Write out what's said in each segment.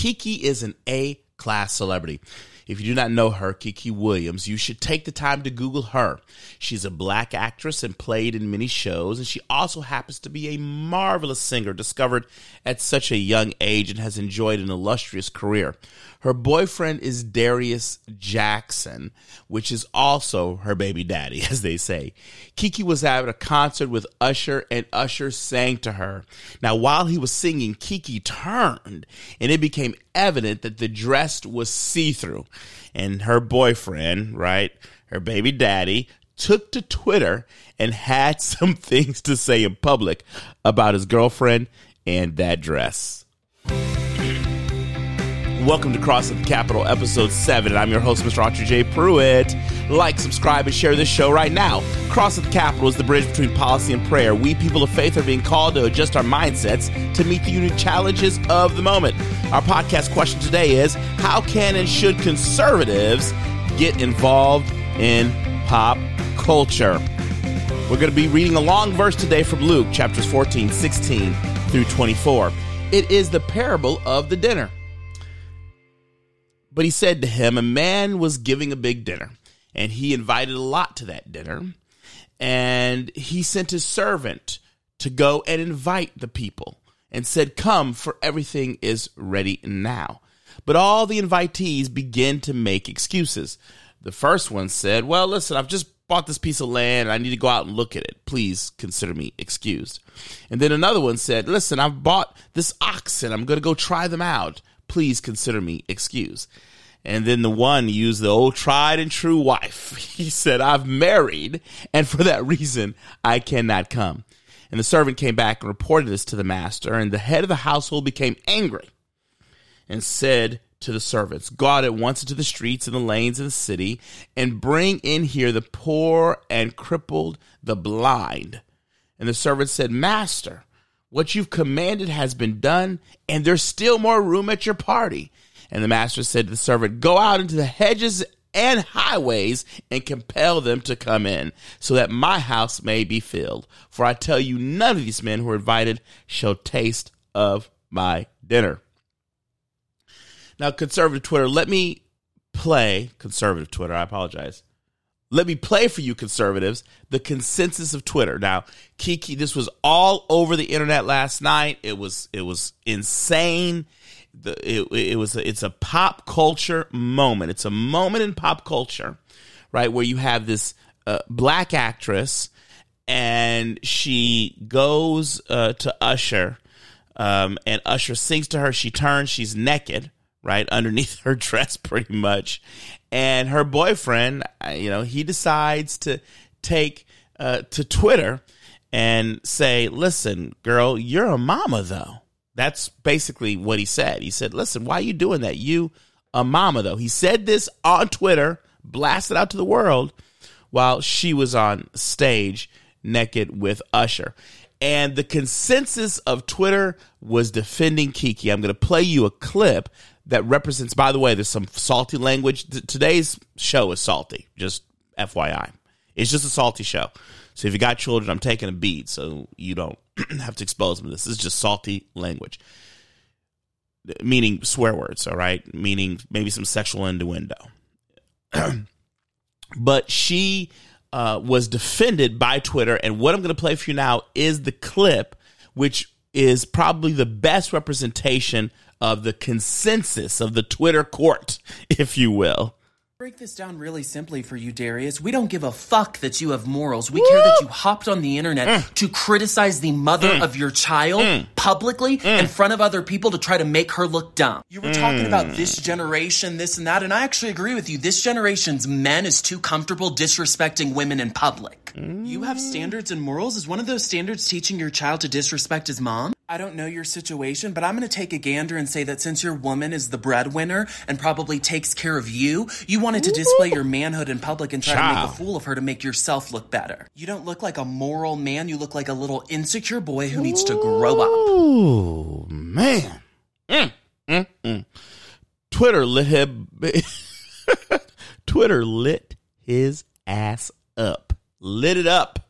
Keke is an A class celebrity. If you do not know her, Keke Williams, you should take the time to Google her. She's a black actress and played in many shows, and she also happens to be a marvelous singer discovered at such a young age and has enjoyed an illustrious career. Her boyfriend is Darius Jackson, which is also her baby daddy, as they say. Keke was at a concert with Usher, and Usher sang to her. Now, while he was singing, Keke turned, and it became evident that the dress was see through. And her boyfriend, right, her baby daddy, took to Twitter and had some things to say in public about his girlfriend and that dress. Welcome to Cross of the Capital, episode 7. I'm your host, Mr. Archer J. Pruitt. Like, subscribe, and share this show right now. Cross of the Capital is the bridge between policy and prayer. We, people of faith, are being called to adjust our mindsets to meet the unique challenges of the moment. Our podcast question today is How can and should conservatives get involved in pop culture? We're going to be reading a long verse today from Luke, chapters 14, 16 through 24. It is the parable of the dinner. But he said to him, A man was giving a big dinner, and he invited a lot to that dinner. And he sent his servant to go and invite the people and said, Come, for everything is ready now. But all the invitees began to make excuses. The first one said, Well, listen, I've just bought this piece of land and I need to go out and look at it. Please consider me excused. And then another one said, Listen, I've bought this oxen. I'm going to go try them out please consider me excused. And then the one used the old tried and true wife. He said, I've married, and for that reason, I cannot come. And the servant came back and reported this to the master, and the head of the household became angry and said to the servants, Go out at once into the streets and the lanes of the city, and bring in here the poor and crippled, the blind. And the servant said, Master, what you've commanded has been done, and there's still more room at your party. And the master said to the servant, Go out into the hedges and highways and compel them to come in, so that my house may be filled. For I tell you, none of these men who are invited shall taste of my dinner. Now, conservative Twitter, let me play conservative Twitter. I apologize let me play for you conservatives the consensus of Twitter. Now, Keke, this was all over the internet last night. It was it was insane. The, it, it was a, it's a pop culture moment. It's a moment in pop culture, right, where you have this uh, black actress and she goes uh, to Usher, um, and Usher sings to her. She turns, she's naked, right underneath her dress, pretty much, and her boyfriend, you know, he decides to take uh, to Twitter and say, "Listen, girl, you're a mama, though." That's basically what he said. He said, "Listen, why are you doing that? You a mama, though." He said this on Twitter, blasted out to the world, while she was on stage naked with Usher. And the consensus of Twitter was defending Keke. I'm going to play you a clip that represents, by the way, there's some salty language. today's show is salty, just FYI. It's just a salty show. So if you got children, I'm taking a beat so you don't have to expose them to this. This is just salty language, meaning swear words, all right? Meaning maybe some sexual innuendo. but she uh, was defended by Twitter. And what I'm going to play for you now is the clip, which is probably the best representation of the consensus of the Twitter court, if you will. Break this down really simply for you, Darius. We don't give a fuck that you have morals. We Woo! care that you hopped on the internet mm. to criticize the mother mm. of your child mm. publicly mm. in front of other people to try to make her look dumb. You were talking about mm. this generation, this and that, and I actually agree with you. This generation's men is too comfortable disrespecting women in public. You have standards and morals. Is one of those standards teaching your child to disrespect his mom? I don't know your situation, but I'm going to take a gander and say that since your woman is the breadwinner and probably takes care of you, you wanted to display your manhood in public and try Child. to make a fool of her to make yourself look better. You don't look like a moral man. You look like a little insecure boy who needs to grow up. Oh, man. Mm, mm, mm. Twitter lit him. Twitter lit his ass up. Lit it up.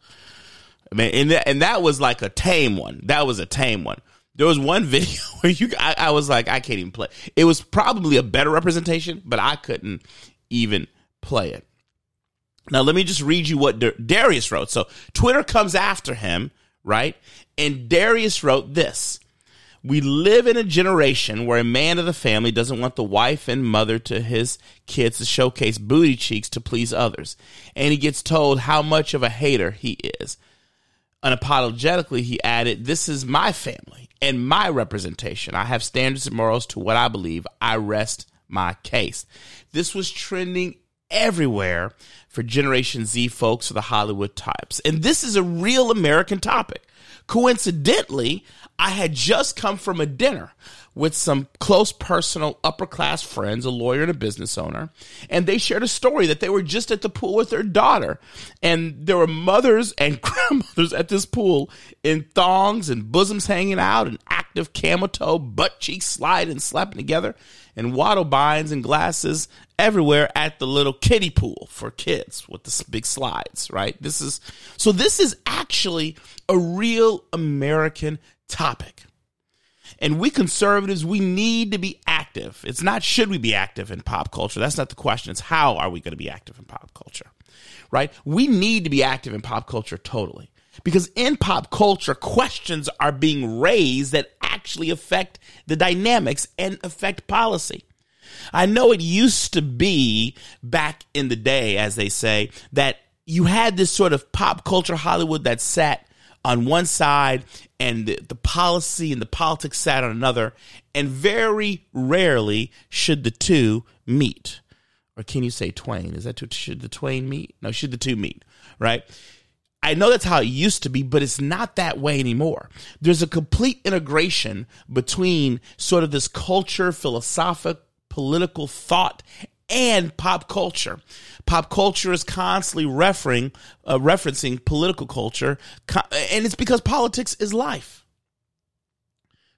I mean, and that, and that was like a tame one. That was a tame one. There was one video where you, I, I was like, I can't even play. It was probably a better representation, but I couldn't even play it. Now, let me just read you what Darius wrote. So, Twitter comes after him, right? And Darius wrote this We live in a generation where a man of the family doesn't want the wife and mother to his kids to showcase booty cheeks to please others. And he gets told how much of a hater he is. Unapologetically, he added, This is my family and my representation. I have standards and morals to what I believe. I rest my case. This was trending everywhere for Generation Z folks or the Hollywood types. And this is a real American topic. Coincidentally, I had just come from a dinner with some close personal upper class friends, a lawyer and a business owner, and they shared a story that they were just at the pool with their daughter. And there were mothers and grandmothers at this pool in thongs and bosoms hanging out and active camel toe, butt cheeks sliding slapping together, and waddle binds and glasses everywhere at the little kiddie pool for kids with the big slides, right? This is so this is actually a real American topic. And we conservatives, we need to be active. It's not should we be active in pop culture. That's not the question. It's how are we going to be active in pop culture? Right? We need to be active in pop culture totally. Because in pop culture, questions are being raised that actually affect the dynamics and affect policy. I know it used to be back in the day, as they say, that you had this sort of pop culture Hollywood that sat on one side and the, the, policy and the politics sat on another, and very rarely should the two meet. Or can you say twain? Is that should the twain meet? No, should the two meet, right? I know that's how it used to be, but it's not that way anymore. There's a complete integration between sort of this culture, philosophic, political thought, and pop culture. Pop culture is constantly referring, uh, referencing political culture, and it's because politics is life,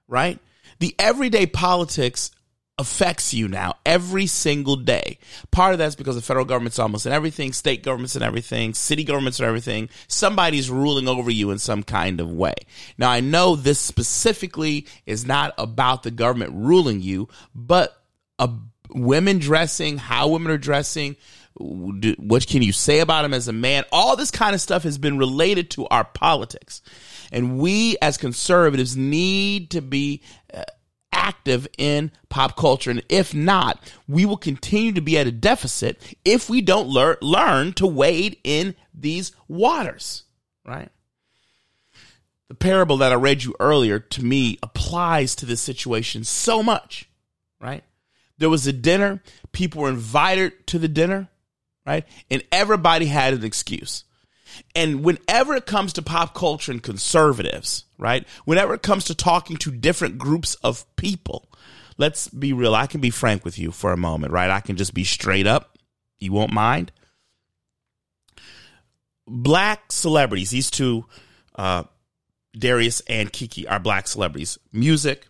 right? The everyday politics affects you now every single day. Part of that's because the federal government's almost in everything, state governments and everything, city governments and everything. Somebody's ruling over you in some kind of way. Now, I know this specifically is not about the government ruling you, but a women dressing, how women are dressing, what can you say about them as a man? All this kind of stuff has been related to our politics. And we as conservatives need to be uh, active in pop culture. And if not, we will continue to be at a deficit if we don't lear- learn to wade in these waters, right? The parable that I read you earlier to me applies to this situation so much, right? There was a dinner. People were invited to the dinner, right? And everybody had an excuse. And whenever it comes to pop culture and conservatives, right? Whenever it comes to talking to different groups of people, let's be real. I can be frank with you for a moment, right? I can just be straight up. You won't mind. Black celebrities, these two, uh, Darius and Keke, are black celebrities. Music,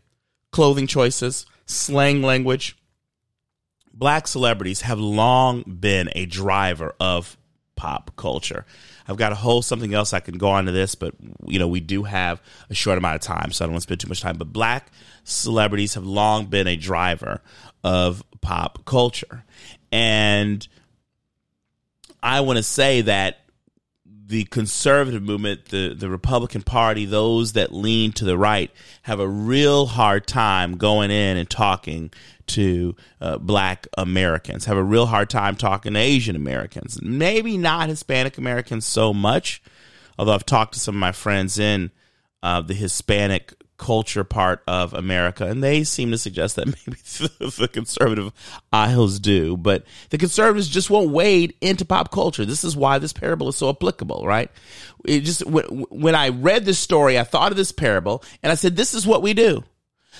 clothing choices, slang language, black celebrities have long been a driver of pop culture. I've got a whole something else I can go on to this, but you know, we do have a short amount of time, so I don't want to spend too much time. But black celebrities have long been a driver of pop culture. And I want to say that the conservative movement, the, the Republican Party, those that lean to the right, have a real hard time going in and talking to uh, black Americans, have a real hard time talking to Asian Americans. Maybe not Hispanic Americans so much, although I've talked to some of my friends in uh, the Hispanic culture part of America, and they seem to suggest that maybe the conservative aisles do, but the conservatives just won't wade into pop culture. This is why this parable is so applicable, right? It just when I read this story, I thought of this parable, and I said, "This is what we do."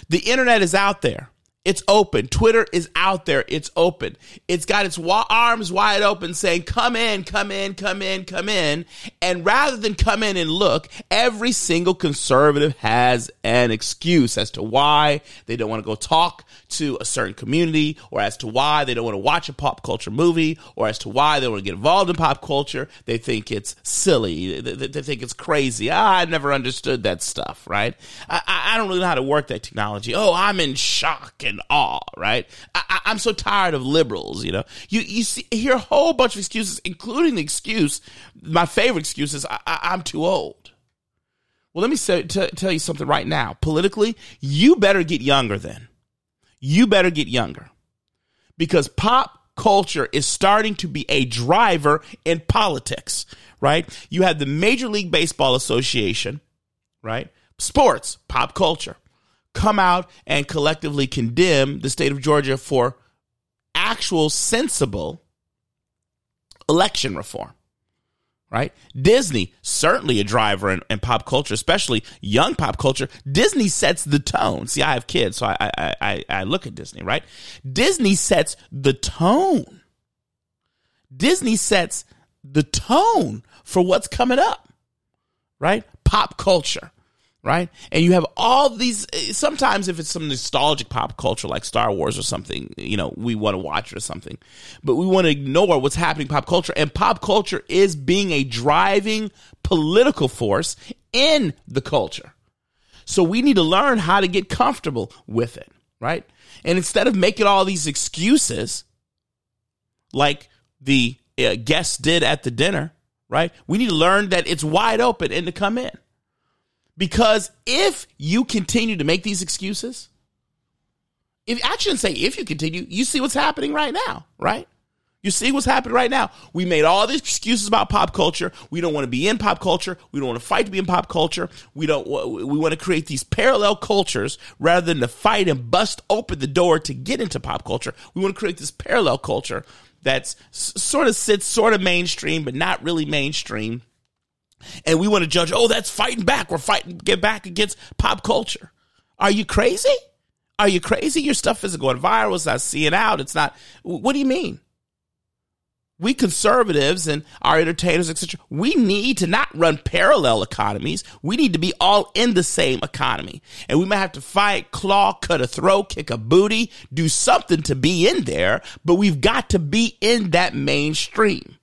The internet is out there It's open. Twitter is out there. It's open. It's got its wa- arms wide open saying, come in, come in, come in, come in. And rather than come in and look, every single conservative has an excuse as to why they don't want to go talk to a certain community or as to why they don't want to watch a pop culture movie or as to why they want to get involved in pop culture. They think it's silly. They, they, think it's crazy. Ah, I never understood that stuff, right? I, I don't really know how to work that technology. Oh, I'm in shock and awe, right? I, am so tired of liberals, you know. You you see, hear a whole bunch of excuses, including the excuse, my favorite excuse is I, am too old. Well, let me say, t- tell you something right now. Politically, you better get younger then. You better get younger because pop culture is starting to be a driver in politics, right? You have the Major League Baseball Association, right? Sports, pop culture come out and collectively condemn the state of Georgia for actual sensible election reform. Right? Disney, certainly a driver in, in, pop culture, especially young pop culture. Disney sets the tone. See, I have kids, so I, I, I, I look at Disney, right? Disney sets the tone. Disney sets the tone for what's coming up, right? Pop culture right? And you have all these. Sometimes, if it's some nostalgic pop culture like Star Wars or something, you know, we want to watch it or something, but we want to ignore what's happening pop culture. And pop culture is being a driving political force in the culture. So we need to learn how to get comfortable with it, right? And instead of making all these excuses, like the uh, guests did at the dinner, right? We need to learn that it's wide open and to come in. Because if you continue to make these excuses, if I shouldn't say if you continue, you see what's happening right now, right? You see what's happening right now. We made all these excuses about pop culture. We don't want to be in pop culture. We don't want to fight to be in pop culture. We don't. We want to create these parallel cultures rather than to fight and bust open the door to get into pop culture. We want to create this parallel culture that's sort of sits sort of mainstream, but not really mainstream and we want to judge, oh, that's fighting back. We're fighting get back against pop culture. Are you crazy? Are you crazy? Your stuff isn't going viral. It's not seeing out. It's not. What do you mean? We conservatives and our entertainers, etc. We need to not run parallel economies. We need to be all in the same economy, and we might have to fight, claw, cut a throat, kick a booty, do something to be in there. But we've got to be in that mainstream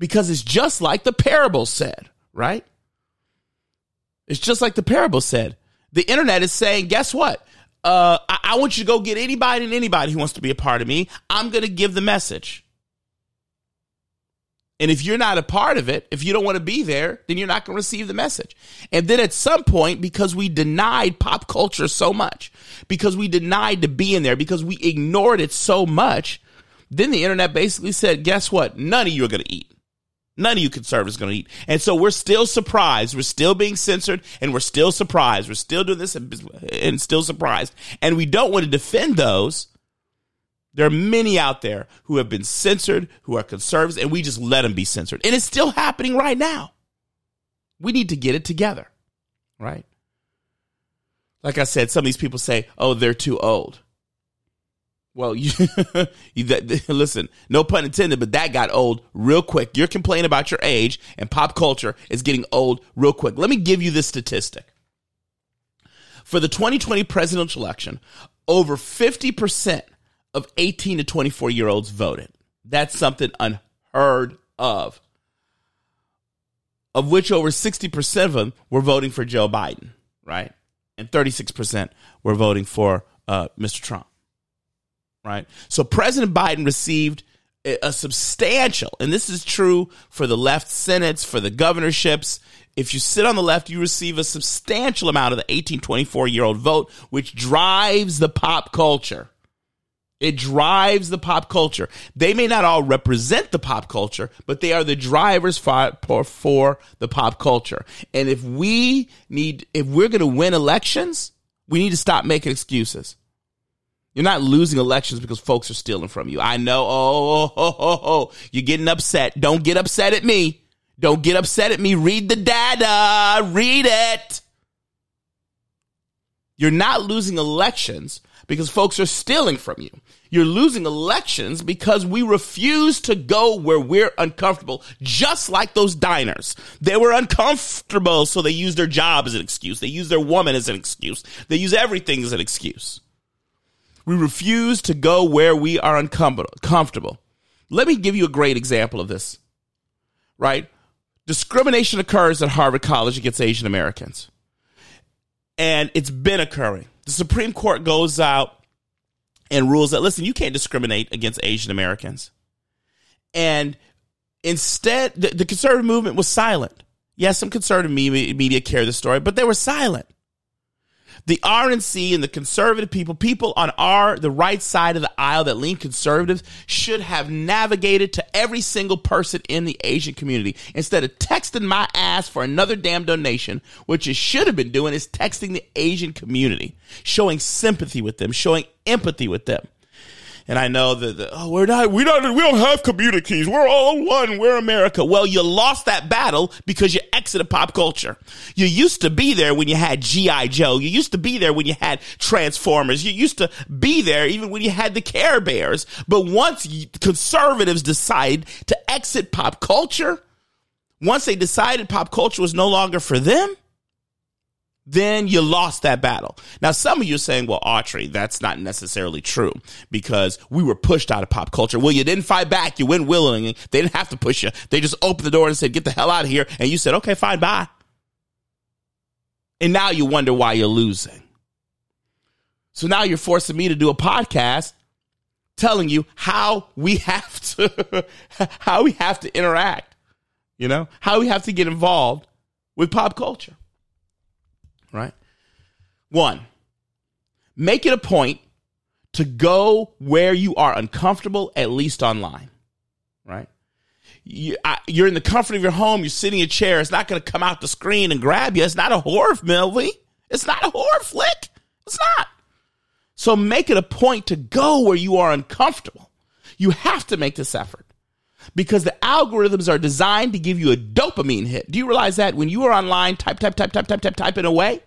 because it's just like the parable said, right? It's just like the parable said. The internet is saying, guess what? Uh, I-, I want you to go get anybody and anybody who wants to be a part of me. I'm going to give the message. And if you're not a part of it, if you don't want to be there, then you're not going to receive the message. And then at some point, because we denied pop culture so much, because we denied to be in there, because we ignored it so much, then the internet basically said, guess what? None of you are going to eat. None of you conservatives going to eat. And so we're still surprised. We're still being censored and we're still surprised. We're still doing this and, and still surprised. And we don't want to defend those. There are many out there who have been censored, who are conservatives, and we just let them be censored. And it's still happening right now. We need to get it together, right? Like I said, some of these people say, oh, they're too old. Well, you, you that, listen, no pun intended, but that got old real quick. You're complaining about your age, and pop culture is getting old real quick. Let me give you this statistic. For the 2020 presidential election, over 50% of 18 to 24 year olds voted. That's something unheard of. Of which over 60% of them were voting for Joe Biden, right? And 36% were voting for uh, Mr. Trump right? So President Biden received a substantial, and this is true for the left senates, for the governorships. If you sit on the left, you receive a substantial amount of the 18, 24 year old vote, which drives the pop culture. It drives the pop culture. They may not all represent the pop culture, but they are the drivers for, for, for the pop culture. And if we need, if we're going to win elections, we need to stop making excuses. You're not losing elections because folks are stealing from you. I know. Oh, oh, oh, oh, oh, you're getting upset. Don't get upset at me. Don't get upset at me. Read the data. Read it. You're not losing elections because folks are stealing from you. You're losing elections because we refuse to go where we're uncomfortable, just like those diners. They were uncomfortable, so they use their job as an excuse. They use their woman as an excuse. They use everything as an excuse. We refuse to go where we are uncomfortable. Let me give you a great example of this, right? Discrimination occurs at Harvard College against Asian Americans and it's been occurring. The Supreme Court goes out and rules that listen, you can't discriminate against Asian Americans. And instead, the, the conservative movement was silent. Yes, some conservative media, media carried the story, but they were silent the RNC and the conservative people, people on our the right side of the aisle that lean conservatives, should have navigated to every single person in the Asian community instead of texting my ass for another damn donation. Which it should have been doing is texting the Asian community, showing sympathy with them, showing empathy with them. And I know that the, oh, we're not, we don't, we don't have communities. We're all one. We're America. Well, you lost that battle because you exited pop culture. You used to be there when you had G.I. Joe. You used to be there when you had Transformers. You used to be there even when you had the Care Bears. But once conservatives decide to exit pop culture, once they decided pop culture was no longer for them, then you lost that battle. Now, some of you are saying, well, Autry, that's not necessarily true because we were pushed out of pop culture. Well, you didn't fight back. You went willingly. They didn't have to push you. They just opened the door and said, get the hell out of here. And you said, okay, fine, bye. And now you wonder why you're losing. So now you're forcing me to do a podcast telling you how we have to, how we have to interact, you know, how we have to get involved with pop culture right? One, make it a point to go where you are uncomfortable, at least online, right? You, are in the comfort of your home. You're sitting in a chair. It's not going to come out the screen and grab you. It's not a horror movie. It's not a horror flick. It's not. So make it a point to go where you are uncomfortable. You have to make this effort because the algorithms are designed to give you a dopamine hit. Do you realize that when you are online, type, type, type, type, type, type, typing away,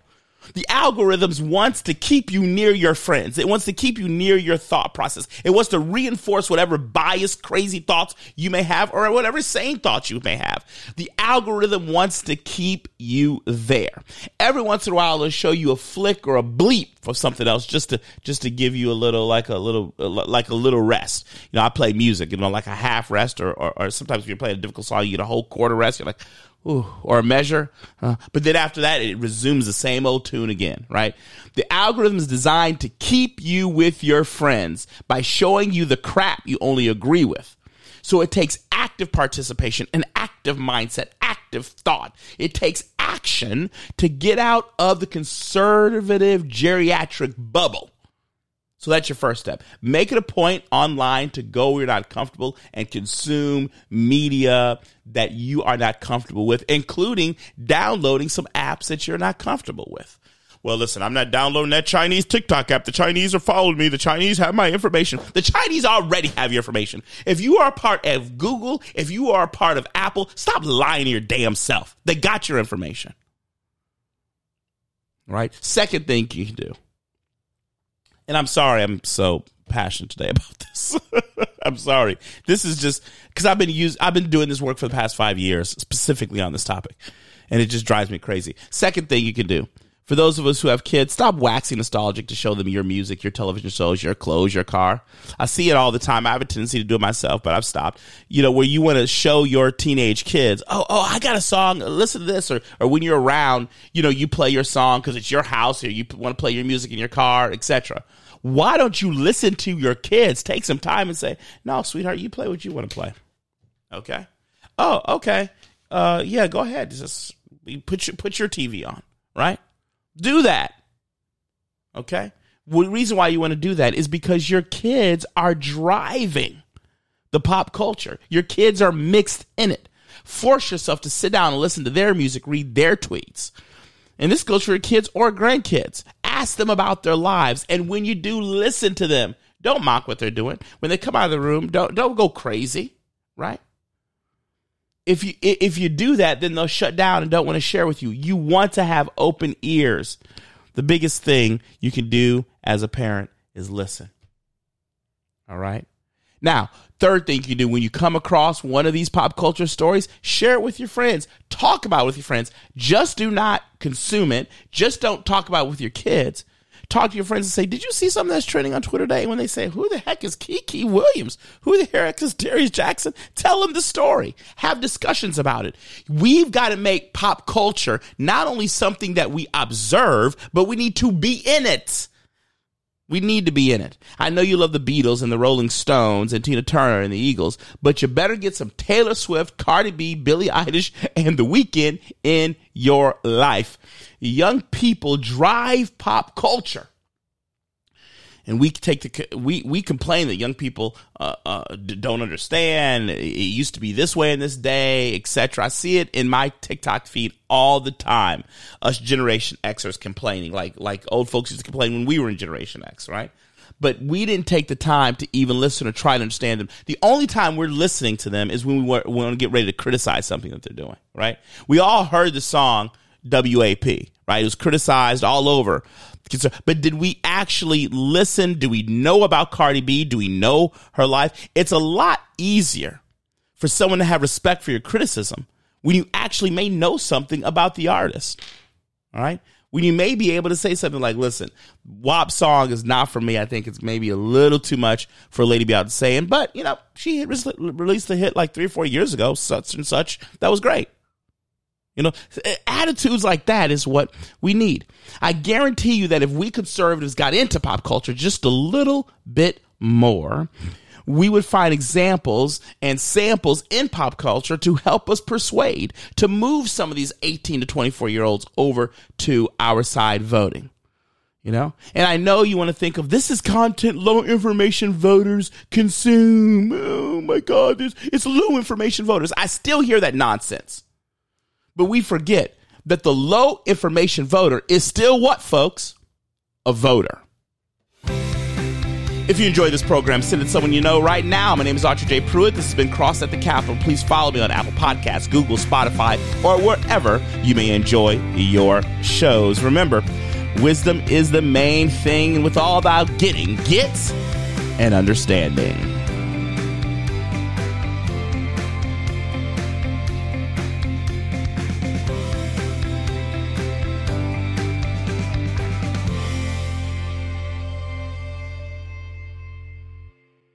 the algorithms wants to keep you near your friends. It wants to keep you near your thought process. It wants to reinforce whatever biased, crazy thoughts you may have or whatever sane thoughts you may have. The algorithm wants to keep you there. Every once in a while, it'll show you a flick or a bleep for something else just to, just to give you a little, like a little, like a little rest. You know, I play music, you know, like a half rest or, or, or sometimes if you're playing a difficult song, you get a whole quarter rest. You're like, Ooh, or a measure. Uh, but then after that, it resumes the same old tune again, right? The algorithm is designed to keep you with your friends by showing you the crap you only agree with. So it takes active participation, an active mindset, active thought. It takes action to get out of the conservative geriatric bubble so that's your first step. Make it a point online to go where you're not comfortable and consume media that you are not comfortable with, including downloading some apps that you're not comfortable with. Well, listen, I'm not downloading that Chinese TikTok app. The Chinese are following me. The Chinese have my information. The Chinese already have your information. If you are a part of Google, if you are a part of Apple, stop lying to your damn self. They got your information. Right? Second thing you can do and I'm sorry I'm so passionate today about this. I'm sorry. This is just because I've been used I've been doing this work for the past five years, specifically on this topic. And it just drives me crazy. Second thing you can do. For those of us who have kids, stop waxing nostalgic to show them your music, your television shows, your clothes, your car. I see it all the time. I have a tendency to do it myself, but I've stopped. You know, where you want to show your teenage kids, oh, oh, I got a song. Listen to this. Or, or when you're around, you know, you play your song because it's your house or you want to play your music in your car, etc why don't you listen to your kids? Take some time and say, no, sweetheart, you play what you want to play. Okay. Oh, okay. Uh, yeah, go ahead. Just put your, put your TV on, right? Do that. Okay. The reason why you want to do that is because your kids are driving the pop culture. Your kids are mixed in it. Force yourself to sit down and listen to their music, read their tweets. And this goes for your kids or grandkids. Ask them about their lives. And when you do, listen to them. Don't mock what they're doing. When they come out of the room, don't, don't go crazy, right? If you if you do that, then they'll shut down and don't want to share with you. You want to have open ears. the biggest thing you can do as a parent is listen. All right. Now, third thing you can do when you come across one of these pop culture stories, share it with your friends. Talk about it with your friends. Just do not consume it. Just don't talk about it with your kids. Talk to your friends and say, Did you see something that's trending on Twitter today? When they say, Who the heck is Keke Williams? Who the heck is Darius Jackson? Tell them the story. Have discussions about it. We've got to make pop culture not only something that we observe, but we need to be in it. We need to be in it. I know you love the Beatles and the Rolling Stones and Tina Turner and the Eagles, but you better get some Taylor Swift, Cardi B, Billie Eilish, and The Weeknd in your life. Young people drive pop culture and we take the we we complain that young people uh, uh, don't understand. It used to be this way in this day, etc. I see it in my TikTok feed all the time. Us Generation Xers complaining, like like old folks used to complain when we were in Generation X, right? But we didn't take the time to even listen or try to understand them. The only time we're listening to them is when we want to get ready to criticize something that they're doing, right? We all heard the song WAP, right? It was criticized all over but did we actually listen? Do we know about Cardi B? Do we know her life? It's a lot easier for someone to have respect for your criticism when you actually may know something about the artist. All right. When you may be able to say something like, listen, WAP song is not for me. I think it's maybe a little too much for Lady Beyonce saying, but you know, she released the hit like three or four years ago, such and such. That was great. You know, attitudes like that is what we need. I guarantee you that if we conservatives got into pop culture just a little bit more, we would find examples and samples in pop culture to help us persuade to move some of these 18 to 24 year olds over to our side voting. You know? And I know you want to think of this is content low information voters consume. Oh my God, this, it's low information voters. I still hear that nonsense. But we forget that the low information voter is still what, folks? A voter. If you enjoy this program, send it to someone you know right now. My name is Archer J. Pruitt. This has been Cross at the Capitol. Please follow me on Apple Podcasts, Google, Spotify, or wherever you may enjoy your shows. Remember, wisdom is the main thing, and with all about getting, get and understanding.